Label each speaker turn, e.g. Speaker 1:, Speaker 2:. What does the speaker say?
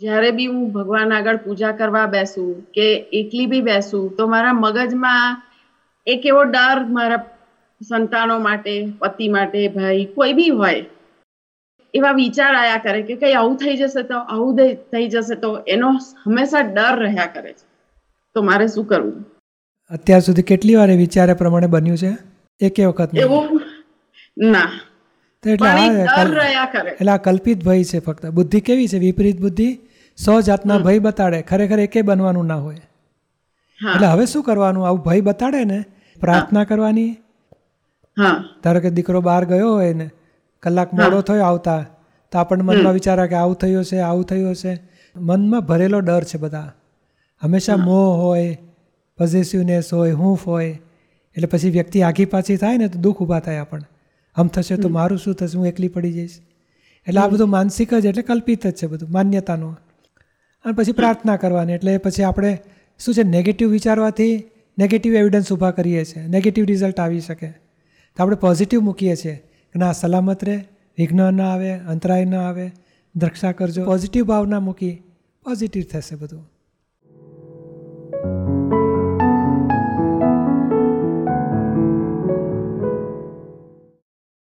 Speaker 1: જ્યારે બી હું ભગવાન આગળ પૂજા કરવા બેસું કે એકલી બી બેસું તો મારા મગજમાં એક એવો ડર મારા સંતાનો માટે પતિ માટે ભાઈ કોઈ બી હોય એવા વિચાર આયા કરે કે કઈ આવું થઈ જશે તો આવું થઈ- જશે તો એનો હંમેશા ડર રહ્યા કરે છે. તો મારે શું કરવું?
Speaker 2: અત્યાર સુધી કેટલી વાર એ વિચારે પ્રમાણે બન્યું છે? એકે વખત
Speaker 1: એવું? ના.
Speaker 2: એટલે આ કલ્પિત ભય છે ફક્ત. બુદ્ધિ કેવી છે? વિપરીત બુદ્ધિ? સો જાતના ભય બતાડે. ખરેખર એકે બનવાનું ના હોય. એટલે હવે શું કરવાનું? આવું ભય બતાડે ને પ્રાર્થના કરવાની. ધારો કે દીકરો બહાર ગયો હોય ને કલાક મોડો થયો આવતા તો આપણને મનમાં વિચારા કે આવું થયું છે આવું થયું હશે. મનમાં ભરેલો ડર છે બધા. હંમેશા મોહ હોય પોઝિટિવનેસ હોય હૂંફ હોય. એટલે પછી વ્યક્તિ આખી પાછી થાય ને તો દુઃખ ઊભા થાય આપણને. આમ થશે તો મારું શું થશે? હું એકલી પડી જઈશ. એટલે આ બધું માનસિક જ એટલે કલ્પિત જ છે બધું માન્યતાનું. અને પછી પ્રાર્થના કરવાની. એટલે પછી આપણે શું છે નેગેટિવ વિચારવાથી નેગેટિવ એવિડન્સ ઊભા કરીએ છીએ. નેગેટિવ રિઝલ્ટ આવી શકે. તો આપણે પોઝિટિવ મૂકીએ છીએ કે ના સલામત રહે, વિઘ્ન ન આવે, અંતરાય ન આવે દ્રક્ષા કરજો. પોઝિટિવ ભાવના મૂકી પોઝિટિવ થશે બધું.